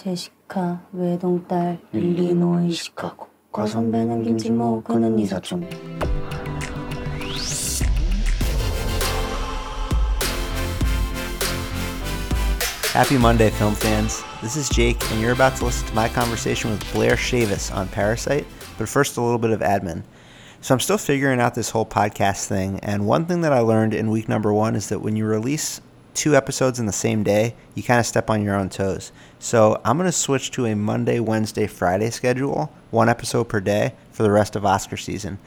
제시카 외동딸 일리노이 시카고 과선배는 김치모 그는 이사촌 Happy Monday, film fans. This is Jake, and you're about to listen to my conversation with Blair Shavis on Parasite. But first, a little bit of admin. So, I'm still figuring out this whole podcast thing, and one thing that I learned in week number one is that when you release two episodes in the same day, you kind of step on your own toes. So, I'm going to switch to a Monday, Wednesday, Friday schedule, one episode per day for the rest of Oscar season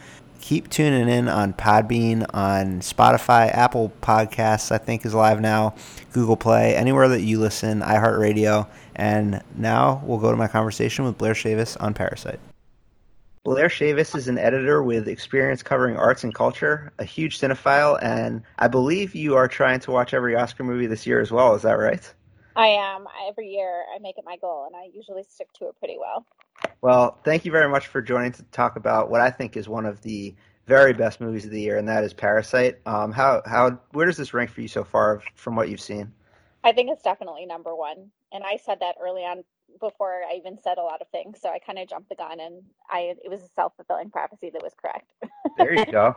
keep tuning in on Podbean, on Spotify, Apple Podcasts, I think is live now, Google Play, anywhere that you listen, iHeartRadio. And now we'll go to my conversation with Blair Shavis on Parasite. Blair Shavis is an editor with experience covering arts and culture, a huge cinephile, and I believe you are trying to watch every Oscar movie this year as well. Is that right? I am. Every year I make it my goal, and I usually stick to it pretty well. Well, thank you very much for joining to talk about what I think is one of the very best movies of the year, and that is Parasite. Um, how how where does this rank for you so far from what you've seen? I think it's definitely number one, and I said that early on before I even said a lot of things. So I kind of jumped the gun, and I it was a self fulfilling prophecy that was correct. there you go.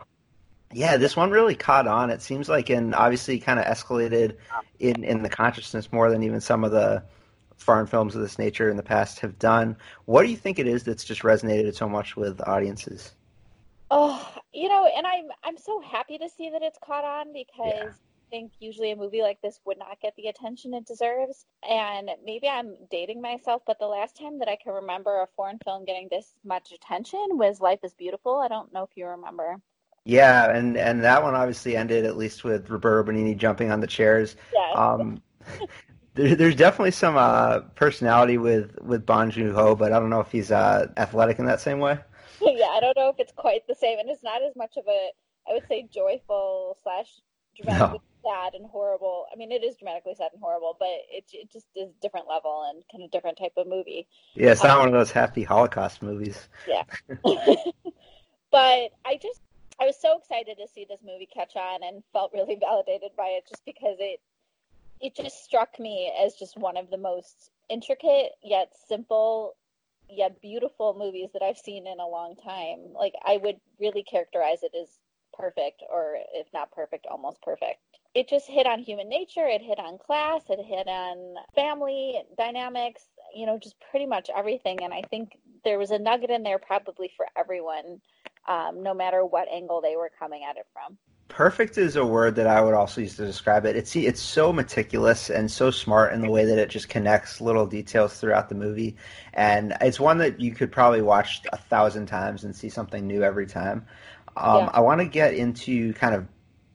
Yeah, this one really caught on. It seems like, and obviously, kind of escalated in in the consciousness more than even some of the foreign films of this nature in the past have done. What do you think it is that's just resonated so much with audiences? Oh, you know, and I'm I'm so happy to see that it's caught on because yeah. I think usually a movie like this would not get the attention it deserves. And maybe I'm dating myself, but the last time that I can remember a foreign film getting this much attention was Life is Beautiful. I don't know if you remember. Yeah, and and that one obviously ended at least with Roberto Benigni jumping on the chairs. Yeah. Um, there, there's definitely some uh, personality with with Bong Joon Ho, but I don't know if he's uh, athletic in that same way. yeah, I don't know if it's quite the same, and it's not as much of a I would say joyful slash dramatic no. Sad and horrible. I mean, it is dramatically sad and horrible, but it it just is a different level and kind of different type of movie. Yeah, it's not um, one of those happy Holocaust movies. Yeah, but I just I was so excited to see this movie catch on and felt really validated by it, just because it it just struck me as just one of the most intricate yet simple yet beautiful movies that I've seen in a long time. Like I would really characterize it as perfect or if not perfect, almost perfect. It just hit on human nature, it hit on class, it hit on family dynamics, you know, just pretty much everything and I think there was a nugget in there probably for everyone um, no matter what angle they were coming at it from perfect is a word that I would also use to describe it. It's it's so meticulous and so smart in the way that it just connects little details throughout the movie, and it's one that you could probably watch a thousand times and see something new every time. Um, yeah. I want to get into kind of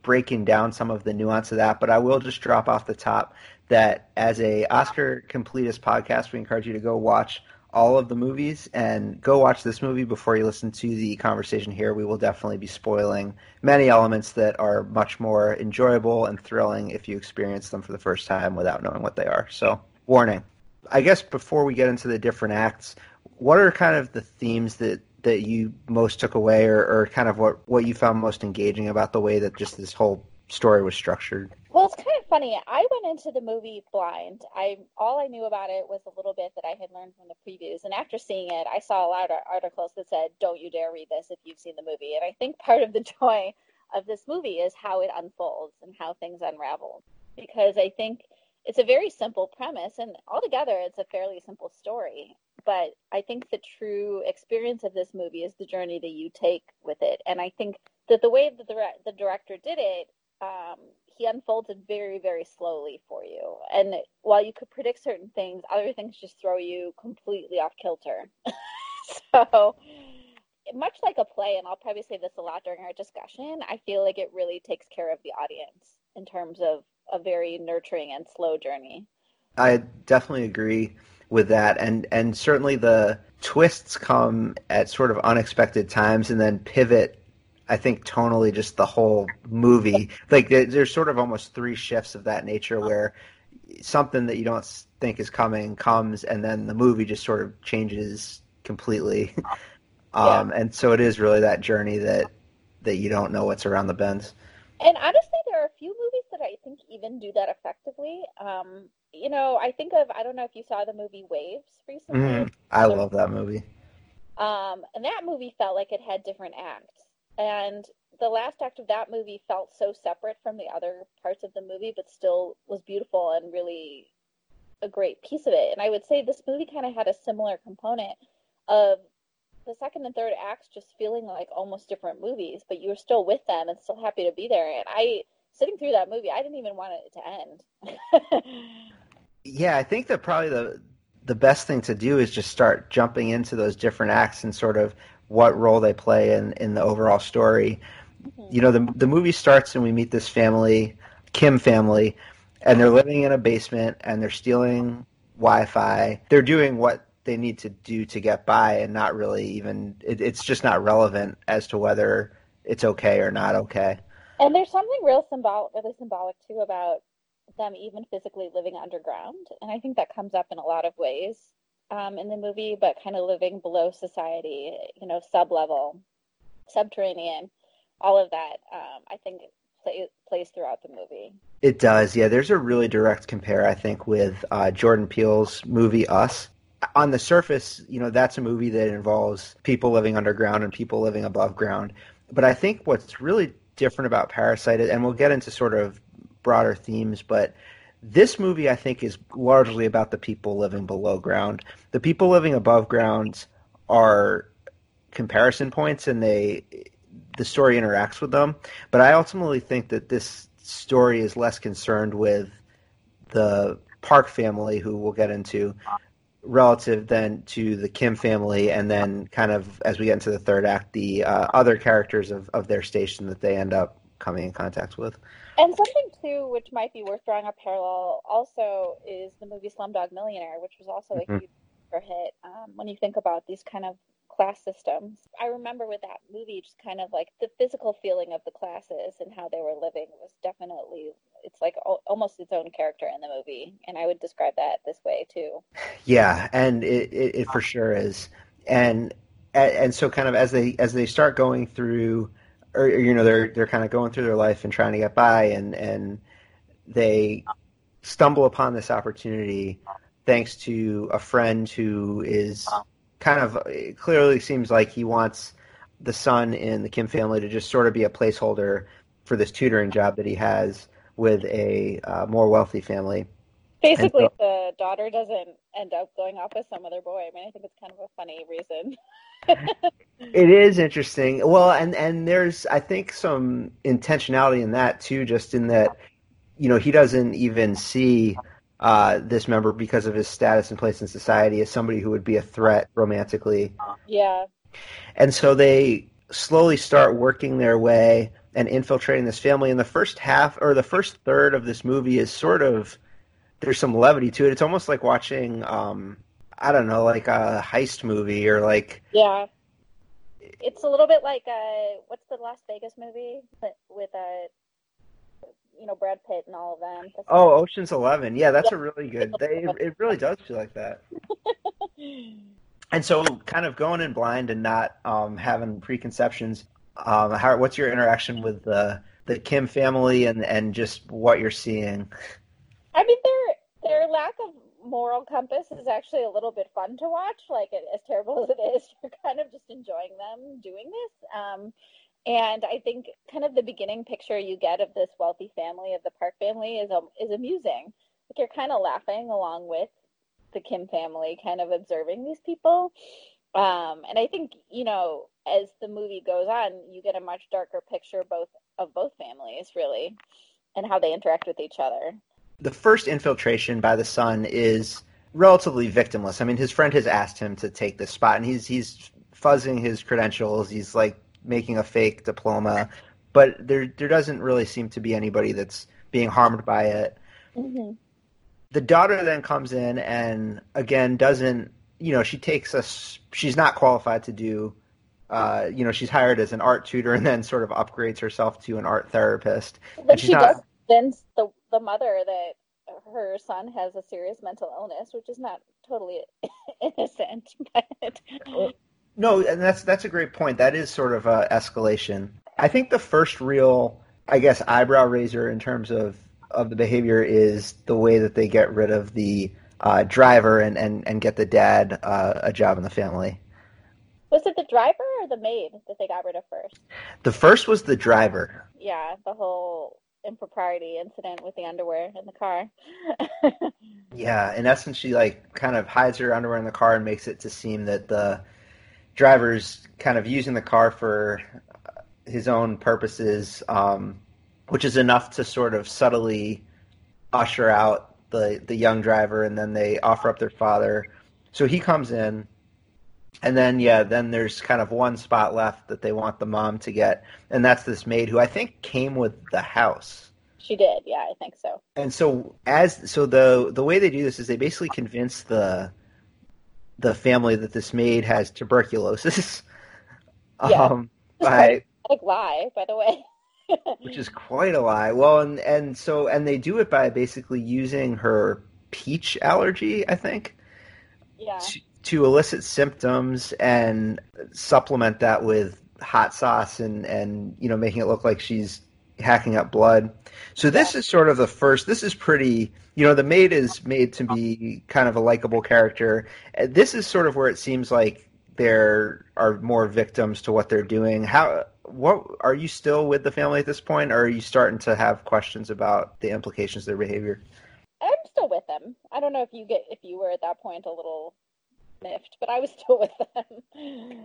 breaking down some of the nuance of that, but I will just drop off the top that as a Oscar completist podcast, we encourage you to go watch all of the movies and go watch this movie before you listen to the conversation here. We will definitely be spoiling many elements that are much more enjoyable and thrilling if you experience them for the first time without knowing what they are. So, warning. I guess before we get into the different acts, what are kind of the themes that that you most took away or, or kind of what, what you found most engaging about the way that just this whole story was structured? Well, it's kind of funny. I went into the movie blind. I all I knew about it was a little bit that I had learned from the previews, and after seeing it, I saw a lot of articles that said, "Don't you dare read this if you've seen the movie." And I think part of the joy of this movie is how it unfolds and how things unravel, because I think it's a very simple premise, and altogether, it's a fairly simple story. But I think the true experience of this movie is the journey that you take with it, and I think that the way that the, the director did it um, he unfolds very, very slowly for you. And while you could predict certain things, other things just throw you completely off kilter. so, much like a play, and I'll probably say this a lot during our discussion, I feel like it really takes care of the audience in terms of a very nurturing and slow journey. I definitely agree with that, and and certainly the twists come at sort of unexpected times and then pivot I think tonally, just the whole movie, like there's sort of almost three shifts of that nature where something that you don't think is coming comes, and then the movie just sort of changes completely. Um, yeah. And so it is really that journey that that you don't know what's around the bends. And honestly, there are a few movies I think even do that effectively. Um, you know, I think of I don't know if you saw the movie Waves recently. Mhm. I love that movie. Um, and that movie felt like it had different acts. And the last act of that movie felt so separate from the other parts of the movie, but still was beautiful and really a great piece of it. And I would say this movie kind of had a similar component of the second and third acts just feeling like almost different movies, but you were still with them and still happy to be there. And I, sitting through that movie, I didn't even want it to end. Yeah, I think that probably the the best thing to do is just start jumping into those different acts and sort of what role they play in, in the overall story. Mm-hmm. You know, the the movie starts and we meet this family, Kim family, and they're living in a basement and they're stealing Wi-Fi. They're doing what they need to do to get by, and not really even. It, it's just not relevant as to whether it's okay or not okay. And there's something real symbolic, really symbolic too, about them even physically living underground. And I think that comes up in a lot of ways um, in the movie, but kind of living below society, you know, sub level, subterranean, all of that. Um, I think play, plays throughout the movie. It does, yeah. There's a really direct compare, I think, with uh, Jordan Peele's movie Us. On the surface, you know, that's a movie that involves people living underground and people living above ground. But I think what's really different about Parasite, and we'll get into sort of broader themes, but this movie, I think, is largely about the people living below ground. The people living above ground are comparison points, and they the story interacts with them. But I ultimately think that this story is less concerned with the Park family, who we'll get into, relative then to the Kim family, and then kind of as we get into the third act, the uh, other characters of, of their station that they end up coming in contact with. And something too, which might be worth drawing a parallel, also is the movie Slumdog Millionaire, which was also Mhm. a huge hit. Um, when you think about these kind of class systems, I remember with that movie, just kind of like the physical feeling of the classes and how they were living was definitely. It's like al- almost its own character in the movie, and I would describe that this way too. Yeah, and it, it, it for sure is, and and so kind of as they as they start going through, or you know they're they're kind of going through their life and trying to get by, and and they stumble upon this opportunity thanks to a friend who is kind of clearly seems like he wants the son in the Kim family to just sort of be a placeholder for this tutoring job that he has with a uh, more wealthy family. Basically, so- the daughter doesn't end up going off with some other boy. I mean, I think it's kind of a funny reason. It is interesting. Well, and and there's I think some intentionality in that too, just in that you know he doesn't even see uh, this member because of his status and place in society as somebody who would be a threat romantically, yeah. and so they slowly start working their way and infiltrating this family. And the first half or the first third of this movie is sort of there's some levity to it. It's almost like watching um, I don't know, like a heist movie or like Yeah. It's a little bit like uh what's the Las Vegas movie with, with uh you know Brad Pitt and all of them. That's- Oh, Ocean's Eleven. Yeah, that's a really good. They, it really does feel like that. And so, kind of going in blind and not um, having preconceptions. Um, how, what's your interaction with the the Kim family and and just what you're seeing? I mean their their lack of moral compass is actually a little bit fun to watch. Like as terrible as it is, you're kind of just enjoying them doing this. Um, and I think kind of the beginning picture you get of this wealthy family of the Park family is um, is amusing. Like you're kind of laughing along with the Kim family, kind of observing these people. Um, and I think you know as the movie goes on, you get a much darker picture both of both families really, and how they interact with each other. The first infiltration by the son is relatively victimless. I mean, his friend has asked him to take this spot, and he's he's fuzzing his credentials. He's like making a fake diploma, but there there doesn't really seem to be anybody that's being harmed by it. Mm-hmm. the daughter then comes in and again doesn't you know she takes us she's not qualified to do uh, you know she's hired as an art tutor and then sort of upgrades herself to an art therapist But she not- does convince the the mother that her son has a serious mental illness, which is not totally innocent. But no and that's that's a great point that is sort of a escalation i think the first real I guess, eyebrow raiser in terms of of the behavior is the way that they get rid of the uh, driver and, and, and get the dad uh, a job in the family. Was it the driver or the maid that they got rid of first? The first was the driver. Yeah, the whole impropriety incident with the underwear in the car. yeah, in essence, she like kind of hides her underwear in the car and makes it to seem that the driver's kind of using the car for his own purposes, um, which is enough to sort of subtly usher out the the young driver, and then they offer up their father. So he comes in, and then yeah, then there's kind of one spot left that they want the mom to get, and that's this maid who I think came with the house. She did, yeah, I think so. And so as so the the way they do this is they basically convince the the family that this maid has tuberculosis. Yeah. Um, by like lie, by the way. Which is quite a lie. Well, and and so and they do it by basically using her peach allergy, I think. Yeah. To, to elicit symptoms and supplement that with hot sauce and and you know making it look like she's hacking up blood. So this yeah. is sort of the first. This is pretty. You know, the maid is made to be kind of a likable character. This is sort of where it seems like there are more victims to what they're doing. How what are you still with the family at this point, or are you starting to have questions about the implications of their behavior? I'm still with them. I don't know if you get if you were at that point a little miffed, but I was still with them.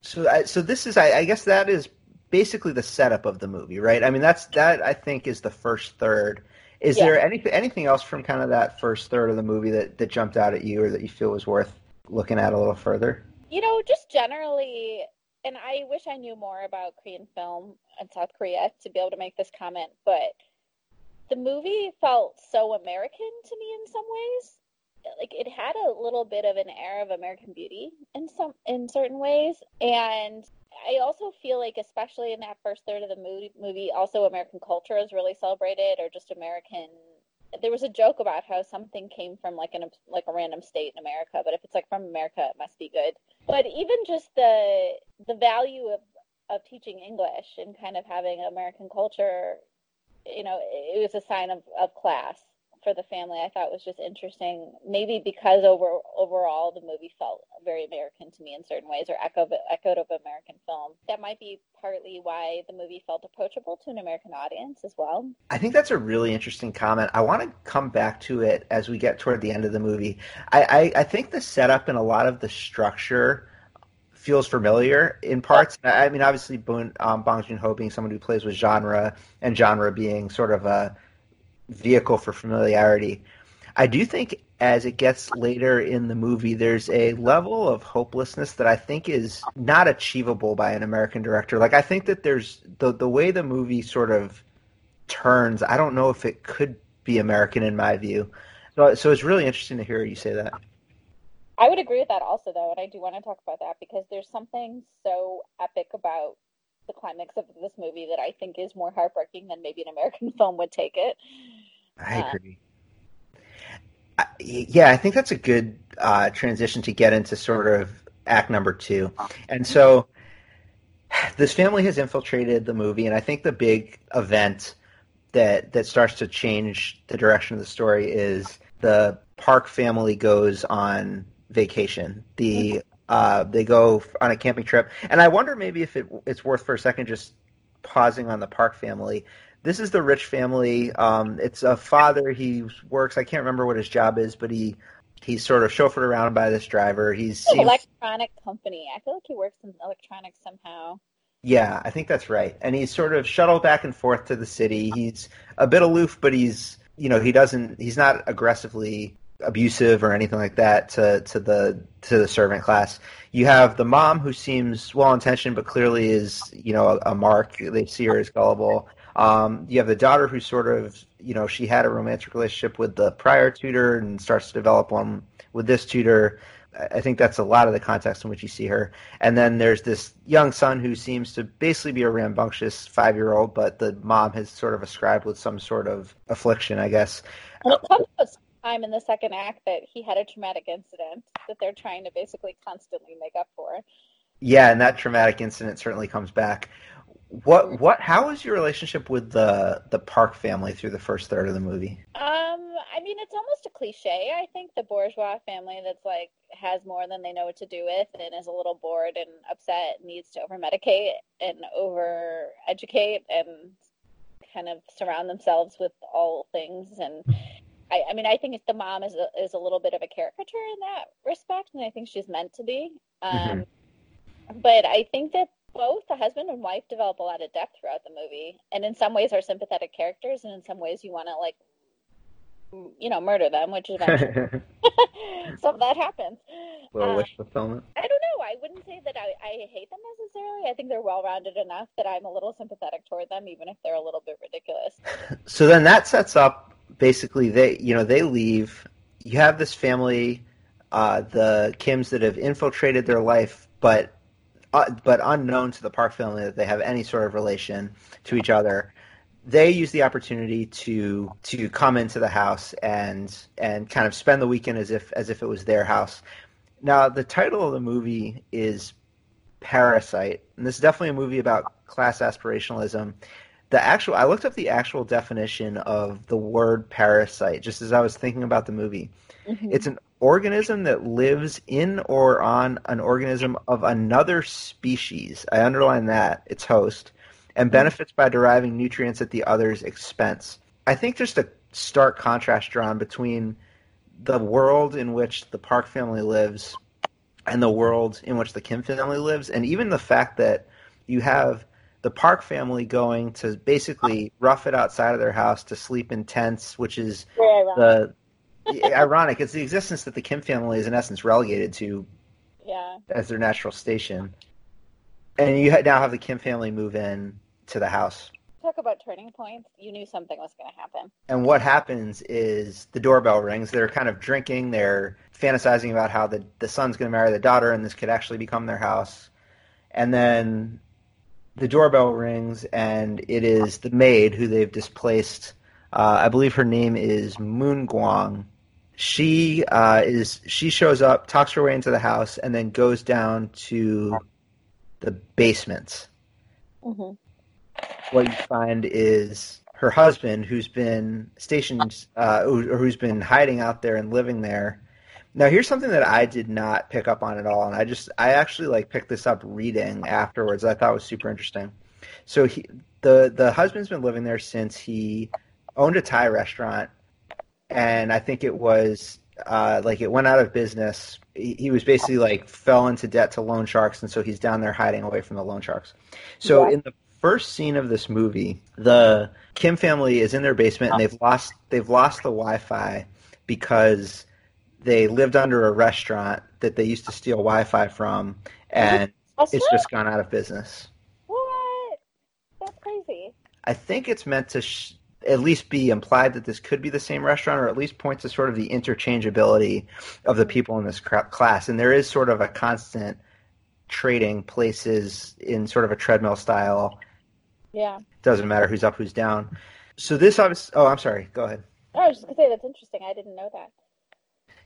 So, I, so this is, I, I guess, that is basically the setup of the movie, right? I mean, that's that I think is the first third. Is yeah. there anything anything else from kind of that first third of the movie that that jumped out at you, or that you feel was worth looking at a little further? You know, just generally, and I wish I knew more about Korean film and South Korea to be able to make this comment, but the movie felt so American to me in some ways. Like it had a little bit of an air of American Beauty in some in certain ways, and I also feel like, especially in that first third of the movie, movie also American culture is really celebrated, or just American there was a joke about how something came from like an like a random state in America, but if it's like from America, it must be good. But even just the the value of of teaching English and kind of having American culture, you know, it was a sign of of class for the family I thought was just interesting. Maybe because over overall the movie felt very American to me in certain ways, or echoed echoed of American film. That might be partly why the movie felt approachable to an American audience as well. I think that's a really interesting comment. I want to come back to it as we get toward the end of the movie. I, I, I think the setup and a lot of the structure feels familiar in parts. I mean, obviously, Boon, um, Bong Joon Ho being someone who plays with genre, and genre being sort of a vehicle for familiarity. I do think as it gets later in the movie, there's a level of hopelessness that I think is not achievable by an American director. Like I think that there's the the way the movie sort of turns. I don't know if it could be American in my view. So, so it's really interesting to hear you say that. I would agree with that also, though, and I do want to talk about that because there's something so epic about the climax of this movie that I think is more heartbreaking than maybe an American film would take it. I agree. Uh, yeah, I think that's a good uh, transition to get into sort of act number two. And so this family has infiltrated the movie, and I think the big event that that starts to change the direction of the story is the Park family goes on vacation. The uh, they go on a camping trip, and I wonder maybe if it, it's worth for a second just pausing on the Park family. This is the rich family. Um, it's a father. He works. I can't remember what his job is, but he he's sort of chauffeured around by this driver. He's an electronic company. I feel like he works in electronics somehow. Yeah, I think that's right. And he's sort of shuttled back and forth to the city. He's a bit aloof, but he's you know he doesn't he's not aggressively abusive or anything like that to to the to the servant class. You have the mom who seems well intentioned but clearly is you know a, a mark. They see her as gullible. Um, you have the daughter who sort of you know she had a romantic relationship with the prior tutor and starts to develop one with this tutor. I think that's a lot of the context in which you see her. And then there's this young son who seems to basically be a rambunctious five year old, but the mom has sort of ascribed with some sort of affliction, I guess. Well, comes time in the second act that he had a traumatic incident that they're trying to basically constantly make up for. Yeah, and that traumatic incident certainly comes back. What what? How was your relationship with the the Park family through the first third of the movie? Um, I mean, it's almost a cliche. I think the bourgeois family that's like has more than they know what to do with and is a little bored and upset needs to over medicate and over educate and kind of surround themselves with all things and I, I mean I think the mom is a, is a little bit of a caricature in that respect and I think she's meant to be um, mm-hmm. but I think that both the husband and wife develop a lot of depth throughout the movie and in some ways are sympathetic characters and in some ways you want to like you know, murder them, which is eventually so that happens. Little uh, wish fulfillment. I don't know. I wouldn't say that I, I hate them necessarily. I think they're well rounded enough that I'm a little sympathetic toward them, even if they're a little bit ridiculous. So then that sets up basically they you know they leave. You have this family, uh, the Kims that have infiltrated their life, but uh, but unknown to the Park family that they have any sort of relation to each other they use the opportunity to to come into the house and and kind of spend the weekend as if as if it was their house. Now, the title of the movie is Parasite, and this is definitely a movie about class aspirationalism. The actual I looked up the actual definition of the word parasite just as I was thinking about the movie. Mm-hmm. It's an organism that lives in or on an organism of another species. I underline that, its host and benefits by deriving nutrients at the other's expense. I think just a stark contrast drawn between the world in which the Park family lives and the world in which the Kim family lives, and even the fact that you have the Park family going to basically rough it outside of their house to sleep in tents, which is the ironic. It's the existence that the Kim family is in essence relegated to yeah. as their natural station. And you now have the Kim family move in to the house. Talk about turning points. You knew something was going to happen. And what happens is the doorbell rings. They're kind of drinking. They're fantasizing about how the, the son's going to marry the daughter and this could actually become their house. And then the doorbell rings, and it is the maid who they've displaced. Uh, I believe her name is Moon-gwang. She uh, is she shows up, talks her way into the house, and then goes down to the basement. Mm-hmm what you find is her husband, who's been stationed uh, or who's been hiding out there and living there. Now, here's something that I did not pick up on at all, and I just I actually like picked this up reading afterwards. I thought was super interesting. So he, the the husband's been living there since he owned a Thai restaurant, and I think it was uh, like it went out of business. He, he, was basically like fell into debt to loan sharks, and so he's down there hiding away from the loan sharks. So yeah. in the first scene of this movie, the Kim family is in their basement and they've lost they've lost the Wi-Fi because they lived under a restaurant that they used to steal Wi-Fi from, and oh, it's just gone out of business. What? That's crazy. I think it's meant to sh- at least be implied that this could be the same restaurant, or at least point to sort of the interchangeability of the people in this class. And there is sort of a constant trading places in sort of a treadmill style yeah. Doesn't matter who's up, who's down. So this obviously. Oh, I'm sorry. Go ahead. I was just gonna say that's interesting. I didn't know that.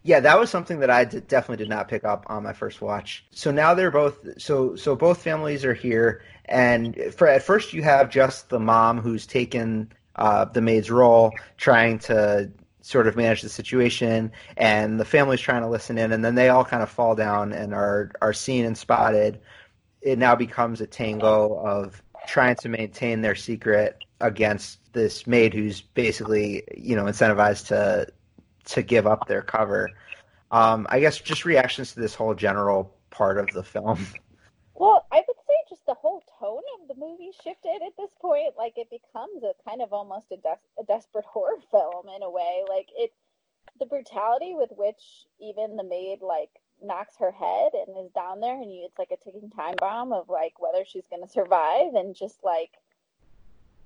Yeah, that was something that I definitely did not pick up on my first watch. So now they're both so so both families are here, and for at first you have just the mom who's taken uh, the maid's role, trying to sort of manage the situation, and the family's trying to listen in, and then they all kind of fall down and are are seen and spotted. It now becomes a tango of trying to maintain their secret against this maid who's basically you know incentivized to to give up their cover. Um, I guess just reactions to this whole general part of the film. Well, I would say just the whole tone of the movie shifted at this point. Like it becomes a kind of almost a, des- a desperate horror film in a way. Like it, the brutality with which even the maid like knocks her head and is down there and you, it's like a ticking time bomb of like whether she's going to survive and just like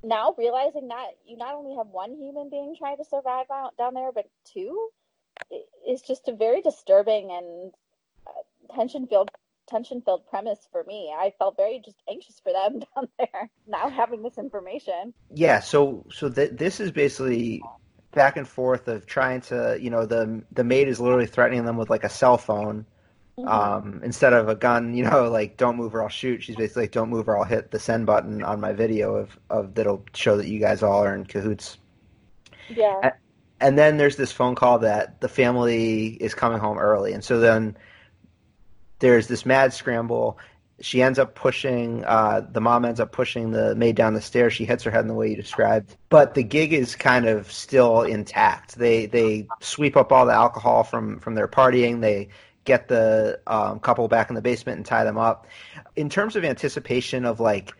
now realizing that you not only have one human being trying to survive out down there but two is just a very disturbing and uh, tension filled tension filled premise for me. I felt very just anxious for them down there now having this information. Yeah, so so th- this is basically back and forth of trying to, you know, the the maid is literally threatening them with like a cell phone. Um, instead of a gun, you know, like don't move or I'll shoot. She's basically like don't move or I'll hit the send button on my video of of that'll show that you guys all are in cahoots. Yeah. And, and then there's this phone call that the family is coming home early, and so then there's this mad scramble. She ends up pushing, uh, the mom ends up pushing the maid down the stairs. She hits her head in the way you described. But the gig is kind of still intact. They they sweep up all the alcohol from, from their partying. They get the um, couple back in the basement and tie them up. In terms of anticipation of like,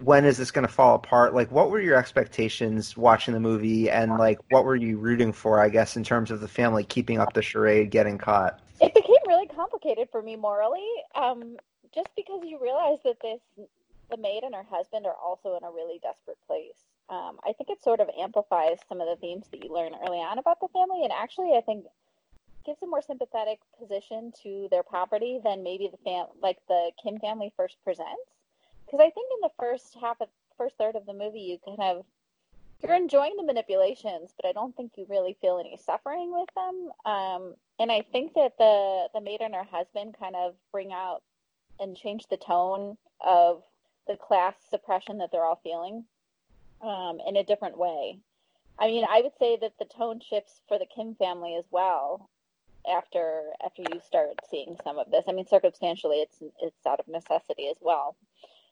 when is this going to fall apart? Like, what were your expectations watching the movie, and like, what were you rooting for? I guess in terms of the family keeping up the charade, getting caught. It became really complicated for me morally, um, just because you realize that this the maid and her husband are also in a really desperate place. Um, I think it sort of amplifies some of the themes that you learn early on about the family, and actually, I think gives a more sympathetic position to their property than maybe the fam like the Kim family first presents. Because I think in the first half of first third of the movie, you kind of you're enjoying the manipulations, but I don't think you really feel any suffering with them. Um, and I think that the the maid and her husband kind of bring out and change the tone of the class suppression that they're all feeling um, in a different way. I mean, I would say that the tone shifts for the Kim family as well after after you start seeing some of this. I mean, circumstantially, it's it's out of necessity as well.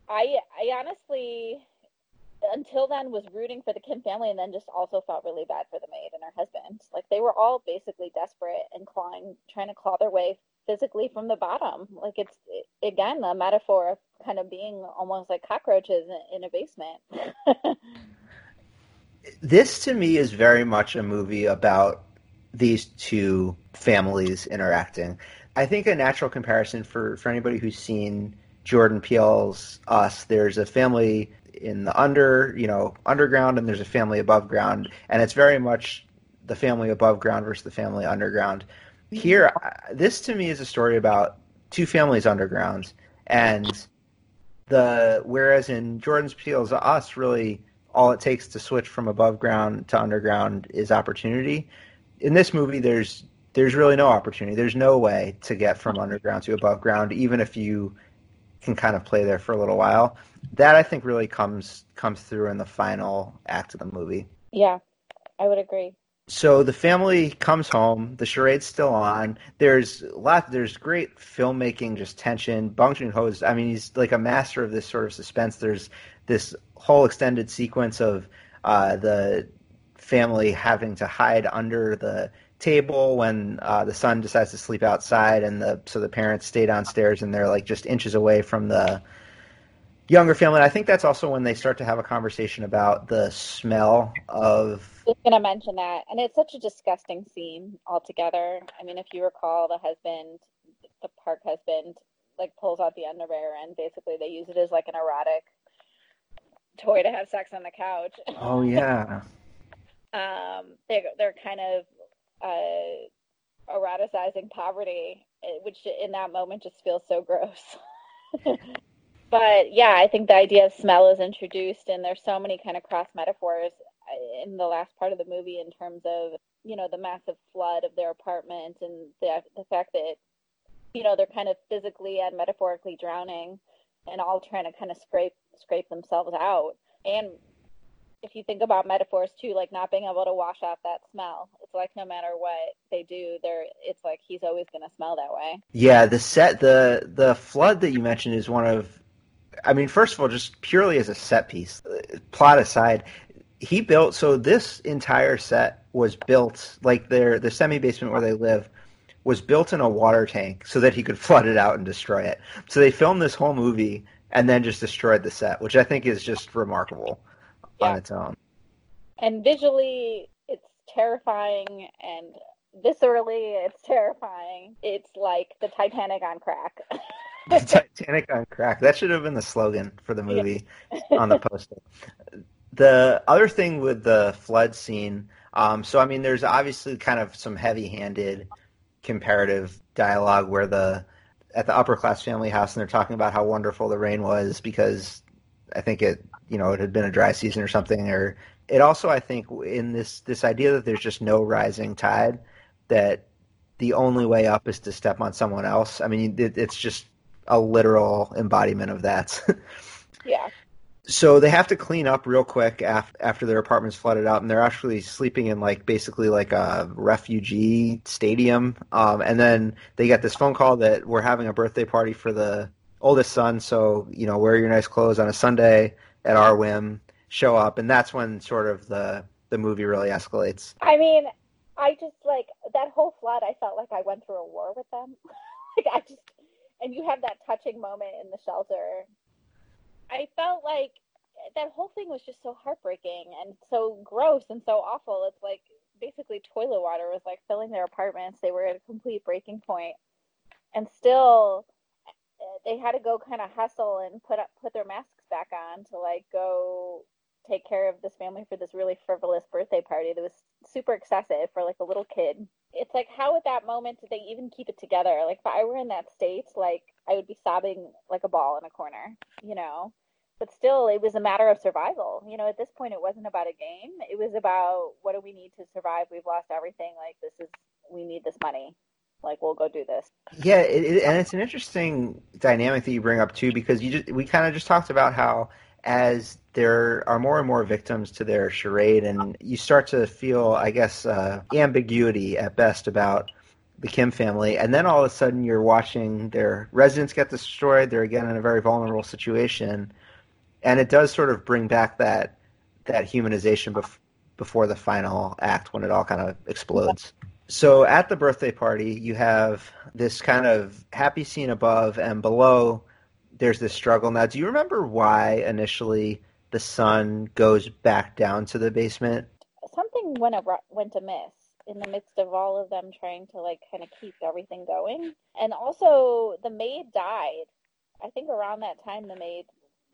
I I honestly until then was rooting for the Kim family and then just also felt really bad for the maid and her husband. Like they were all basically desperate and clawing trying to claw their way physically from the bottom. Like it's again a metaphor of kind of being almost like cockroaches in, in a basement. this to me is very much a movie about these two families interacting. I think a natural comparison for, for anybody who's seen Jordan Peele's Us, there's a family in the under, you know, underground and there's a family above ground, and it's very much the family above ground versus the family underground. Here, this to me is a story about two families underground, and the whereas in Jordan Peele's Us, really all it takes to switch from above ground to underground is opportunity. In this movie, there's there's really no opportunity. There's no way to get from underground to above ground, even if you can kind of play there for a little while. That I think really comes comes through in the final act of the movie. Yeah, I would agree. So the family comes home. The charade's still on. There's a lot. There's great filmmaking, just tension. Bong Joon Ho is. I mean, he's like a master of this sort of suspense. There's this whole extended sequence of uh, the family having to hide under the table when uh, the son decides to sleep outside, and the so the parents stay downstairs, and they're like just inches away from the younger family. And I think that's also when they start to have a conversation about the smell of. I was going to mention that, and it's such a disgusting scene altogether. I mean, if you recall, the husband, the Park husband, like pulls out the underwear, and basically they use it as like an erotic toy to have sex on the couch. Oh yeah. um, they're they're kind of uh, eroticizing poverty, eh, which in that moment just feels so gross. but yeah, I think the idea of smell is introduced, and there's so many kind of cross metaphors uh, in the last part of the movie in terms of you know the massive flood of their apartment and the the fact that you know they're kind of physically and metaphorically drowning and all trying to kind of scrape scrape themselves out and if you think about metaphors too, like not being able to wash off that smell, it's like no matter what they do, they're it's like he's always going to smell that way. Yeah, the set, the the flood that you mentioned is one of, I mean, first of all, just purely as a set piece, uh, plot aside, he built so this entire set was built like their the semi basement where they live was built in a water tank so that he could flood it out and destroy it. So they filmed this whole movie and then just destroyed the set, which I think is just remarkable yeah. on its own. And visually, it's terrifying, and viscerally, it's terrifying. It's like the Titanic on crack. the Titanic on crack. That should have been the slogan for the movie yeah. on the poster. The other thing with the flood scene, um, so I mean, there's obviously kind of some heavy-handed comparative dialogue where the at the upper class family house and they're talking about how wonderful the rain was because I think it you know it had been a dry season or something or it also I think in this this idea that there's just no rising tide that the only way up is to step on someone else. I mean, it, it's just a literal embodiment of that. yeah. So they have to clean up real quick af- after their apartment's flooded out, and they're actually sleeping in like basically like a refugee stadium. Um, and then they get this phone call that we're having a birthday party for the oldest son, so you know wear your nice clothes on a Sunday at our whim. Show up, and that's when sort of the the movie really escalates. I mean, I just like that whole flood. I felt like I went through a war with them. like I just, and you have that touching moment in the shelter I felt like that whole thing was just so heartbreaking and so gross and so awful. It's like basically toilet water was like filling their apartments. They were at a complete breaking point, and still they had to go kind of hustle and put up put their masks back on to like go take care of this family for this really frivolous birthday party that was super excessive for like a little kid. It's like how at that moment did they even keep it together? Like if I were in that state, like I would be sobbing like a ball in a corner, you know. But still, it was a matter of survival. You know, at this point, it wasn't about a game. It was about what do we need to survive? We've lost everything. Like this is, we need this money. Like we'll go do this. Yeah, it, it, and it's an interesting dynamic that you bring up too, because you just we kind of just talked about how as there are more and more victims to their charade, and you start to feel, I guess, uh, ambiguity at best about the Kim family, and then all of a sudden you're watching their residence get destroyed. They're again in a very vulnerable situation, and it does sort of bring back that that humanization bef- before the final act when it all kind of explodes. So at the birthday party, you have this kind of happy scene above, and below there's this struggle. Now, do you remember why initially the son goes back down to the basement? Something went a, went amiss in the midst of all of them trying to like kind of keep everything going. And also, the maid died. I think around that time, the maid,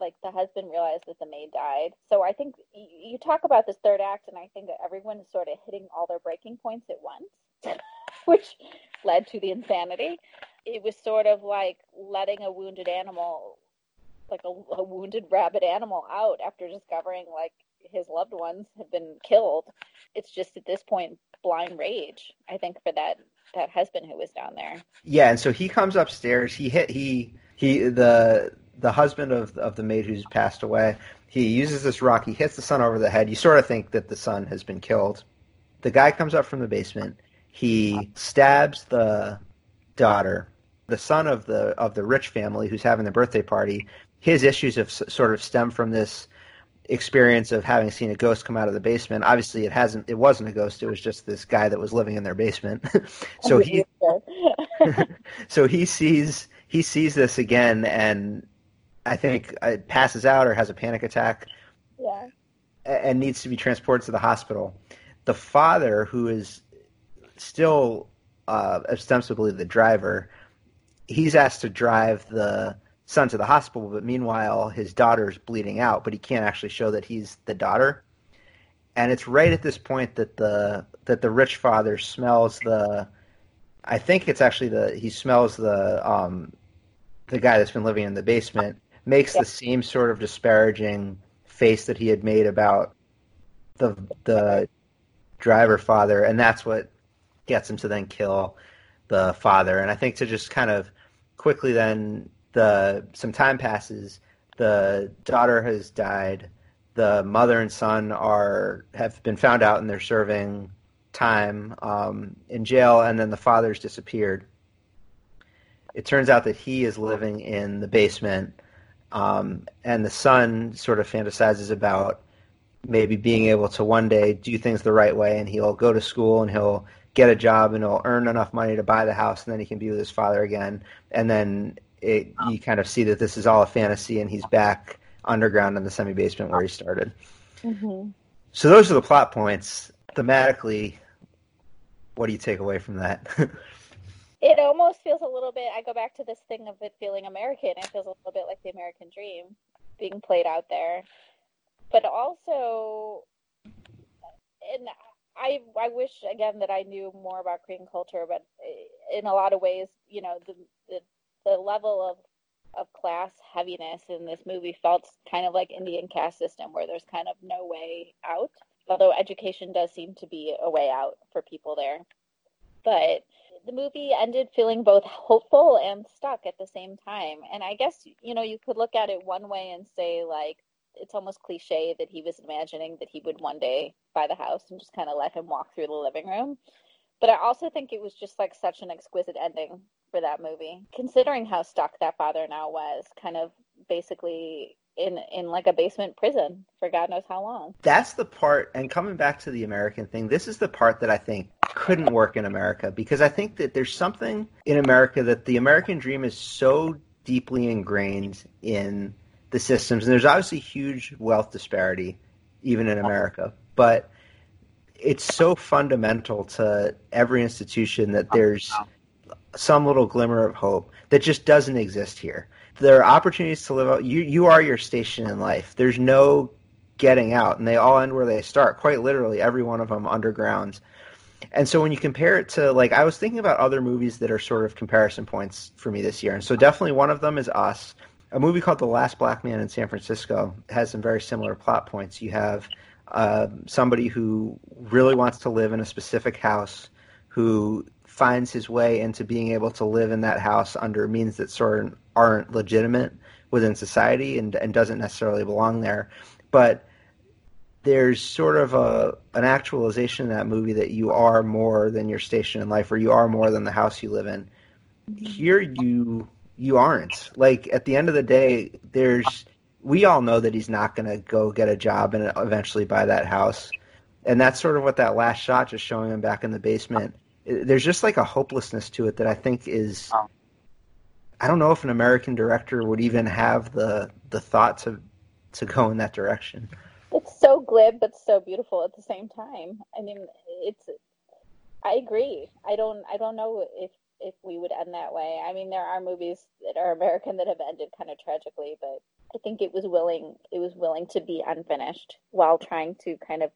like the husband, realized that the maid died. So I think you talk about this third act, and I think that everyone is sort of hitting all their breaking points at once, which led to the insanity it was sort of like letting a wounded animal, like a, a wounded rabid animal, out after discovering like his loved ones have been killed. It's just at this point blind rage. I think for that that husband who was down there. Yeah, and so he comes upstairs. He hit he he the the husband of of the maid who's passed away. He uses this rock. He hits the son over the head. You sort of think that the son has been killed. The guy comes up from the basement. He stabs the daughter the son of the of the rich family who's having the birthday party, his issues have sort of stemmed from this experience of having seen a ghost come out of the basement. Obviously, it hasn't. It wasn't a ghost. It was just this guy that was living in their basement. so he, so he sees he sees this again, and I think it passes out or has a panic attack. Yeah. And needs to be transported to the hospital. The father, who is still uh, ostensibly the driver, he's asked to drive the son to the hospital, but meanwhile his daughter's bleeding out, but he can't actually show that he's the daughter. And it's right at this point that the that the rich father smells the I think it's actually the he smells the um the guy that's been living in the basement makes yeah. the same sort of disparaging face that he had made about the the driver father and that's what gets him to then kill the father. And I think to just kind of quickly then the some time passes, the daughter has died, the mother and son are have been found out and they're serving time um, in jail, and then the father's disappeared. It turns out that he is living in the basement, um, and the son sort of fantasizes about maybe being able to one day do things the right way, and he'll go to school and he'll get a job and he'll earn enough money to buy the house and then he can be with his father again. And then it, you kind of see that this is all a fantasy and he's back underground in the semi basement where he started. Mm-hmm. so those are the plot points. Thematically what do you take away from that? It almost feels a little bit i go back to this thing of it feeling american. It feels a little bit like the american dream being played out there. But also and I I wish again that I knew more about Korean culture, but in a lot of ways, you know, the the, the level of of class heaviness in this movie felt kind of like Indian caste system, where there's kind of no way out. Although education does seem to be a way out for people there, but the movie ended feeling both hopeful and stuck at the same time. And I guess, you know, you could look at it one way and say, like, it's almost cliche that he was imagining that he would one day buy the house and just kind of let him walk through the living room. But I also think it was just like such an exquisite ending for that movie, considering how stuck that father now was, kind of basically in in like a basement prison for God knows how long. That's the part and coming back to the American thing, this is the part that I think couldn't work in America because I think that there's something in America that the American dream is so deeply ingrained in the systems and there's obviously huge wealth disparity even in America, but it's so fundamental to every institution that there's some little glimmer of hope that just doesn't exist here there are opportunities to live out. You you are your station in life. There's no getting out, and they all end where they start. Quite literally, every one of them underground. And so when you compare it to like I was thinking about other movies that are sort of comparison points for me this year, and so definitely one of them is Us. A movie called The Last Black Man in San Francisco has some very similar plot points. You have uh, somebody who really wants to live in a specific house, who finds his way into being able to live in that house under means that sort of aren't legitimate within society and, and doesn't necessarily belong there. But there's sort of a an actualization in that movie that you are more than your station in life or you are more than the house you live in. Here you you aren't. Like at the end of the day, there's we all know that he's not going to go get a job and eventually buy that house. And that's sort of what that last shot just showing him back in the basement there's just like a hopelessness to it that I think is I don't know if an American director would even have the the thought to to go in that direction. It's so glib but so beautiful at the same time. I mean, it's I agree. I don't I don't know if if we would end that way. I mean, there are movies that are American that have ended kind of tragically, but I think it was willing it was willing to be unfinished while trying to kind of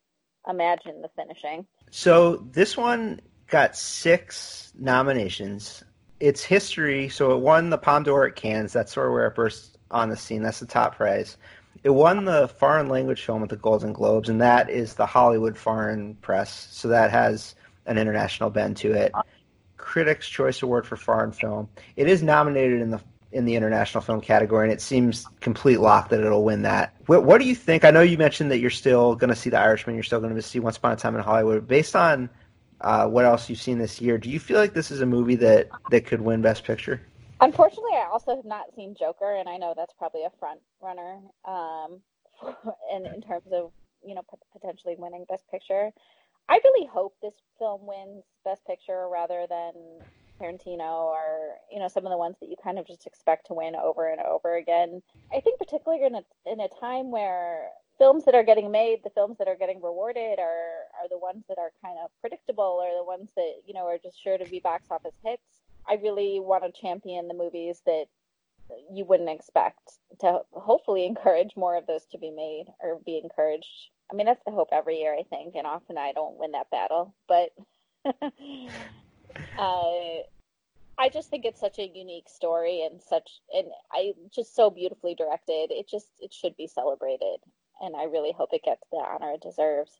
imagine the finishing. So this one got six nominations. It's history, so it won the Palme d'Or at Cannes. That's sort of where it burst on the scene. That's the top prize. It won the foreign language film at the Golden Globes, and that is the Hollywood Foreign Press. So that has an international bend to it. Critics' Choice Award for Foreign Film. It is nominated in the in the international film category, and it seems complete lock that it'll win that. What, what do you think? I know you mentioned that you're still going to see The Irishman. You're still going to see Once Upon a Time in Hollywood. Based on uh, what else you've seen this year. Do you feel like this is a movie that that could win Best Picture? Unfortunately, I also have not seen Joker, and I know that's probably a front runner. Um, in in terms of you know potentially winning Best Picture, I really hope this film wins Best Picture rather than Tarantino or you know some of the ones that you kind of just expect to win over and over again. I think particularly in a in a time where films that are getting made, the films that are getting rewarded are are the ones that are kind of predictable or the ones that, you know, are just sure to be box office hits. I really want to champion the movies that you wouldn't expect to hopefully encourage more of those to be made or be encouraged. I mean, that's the hope every year, I think, and often I don't win that battle, but uh, I just think it's such a unique story and such, and I just so beautifully directed. It just it should be celebrated, and I really hope it gets the honor it deserves.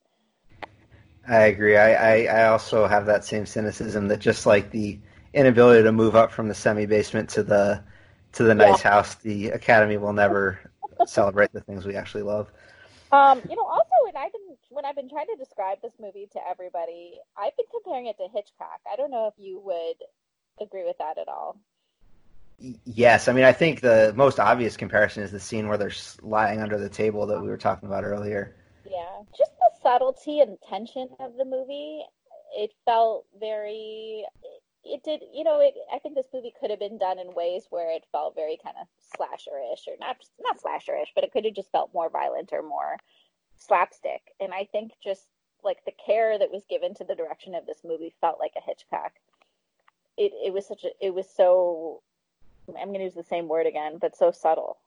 I agree. I, I, I also have that same cynicism that just like the inability to move up from the semi basement to the to the nice yeah. house, the Academy will never celebrate the things we actually love. Um, you know, also when I've been when I've been trying to describe this movie to everybody, I've been comparing it to Hitchcock. I don't know if you would agree with that at all. Yes, I mean I think the most obvious comparison is the scene where they're lying under the table that we were talking about earlier. Yeah, just the subtlety and tension of the movie. It felt very. It did, you know. It, I think this movie could have been done in ways where it felt very kind of slasherish, or not not slasherish, but it could have just felt more violent or more slapstick. And I think just like the care that was given to the direction of this movie felt like a Hitchcock. It it was such a it was so I'm going to use the same word again, but so subtle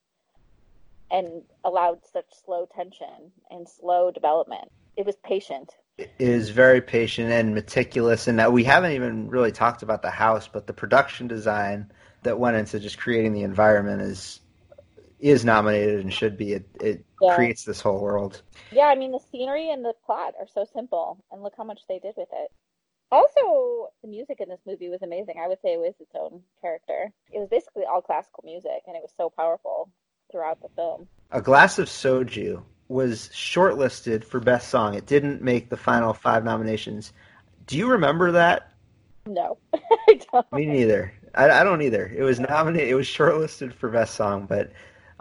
and allowed such slow tension and slow development. It was patient. It is very patient and meticulous. And that we haven't even really talked about the house, but the production design that went into just creating the environment is is nominated and should be. It, it yeah. creates this whole world. Yeah, I mean the scenery and the plot are so simple, and look how much they did with it. Also, the music in this movie was amazing. I would say it was its own character. It was basically all classical music, and it was so powerful throughout the film. A Glass of Soju was shortlisted for Best Song. It didn't make the final five nominations. Do you remember that? No, I don't. Me neither. I, I don't either. It was nominated. It was shortlisted for Best Song, but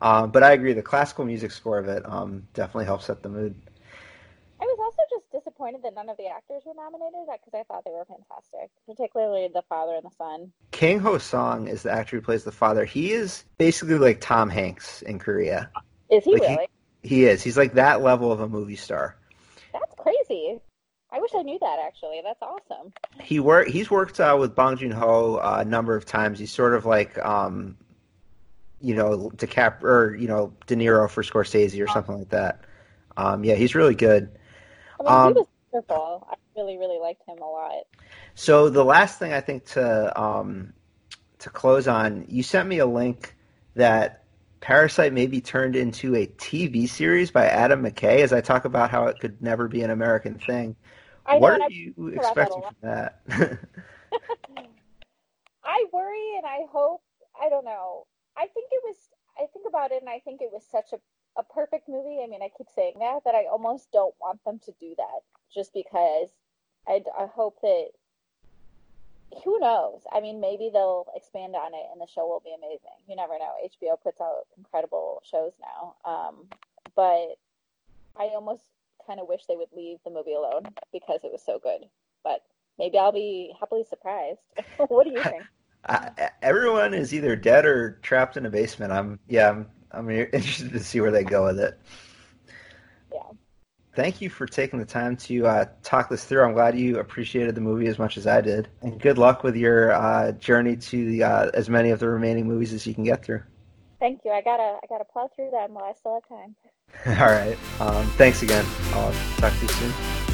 um, but I agree. The classical music score of it um, definitely helps set the mood. I was also just disappointed that none of the actors were nominated because I thought they were fantastic, particularly the father and the son. Kang Ho Song is the actor who plays the father. He is basically like Tom Hanks in Korea. Is he Like, he- really? He is. He's like that level of a movie star. That's crazy. I wish I knew that actually. That's awesome. He work. He's worked uh, with Bong Joon Ho uh, a number of times. He's sort of like, um, you know, DiCap or you know De Niro for Scorsese or something like that. Um, yeah, he's really good. I mean, Um, he was wonderful. I really, really liked him a lot. So the last thing I think to um, to close on, you sent me a link that Parasite may be turned into a TV series by Adam McKay. As I talk about how it could never be an American thing. I what and are you expecting from that? I worry and I hope. I don't know. I think it was. I think about it and I think it was such a a perfect movie. I mean, I keep saying that that I almost don't want them to do that just because I I hope that. Who knows? I mean, maybe they'll expand on it and the show will be amazing. You never know. HBO puts out incredible shows now. Um, but I almost kind of wish they would leave the movie alone because it was so good. But maybe I'll be happily surprised. what do you think? I, everyone is either dead or trapped in a basement. I'm yeah. I'm I'm interested to see where they go with it. Yeah. Thank you for taking the time to uh, talk this through. I'm glad you appreciated the movie as much as I did, and good luck with your uh, journey to the, uh, as many of the remaining movies as you can get through. Thank you. I gotta I gotta plow through them while I still have time. All right. Um, thanks again. I'll talk to you soon.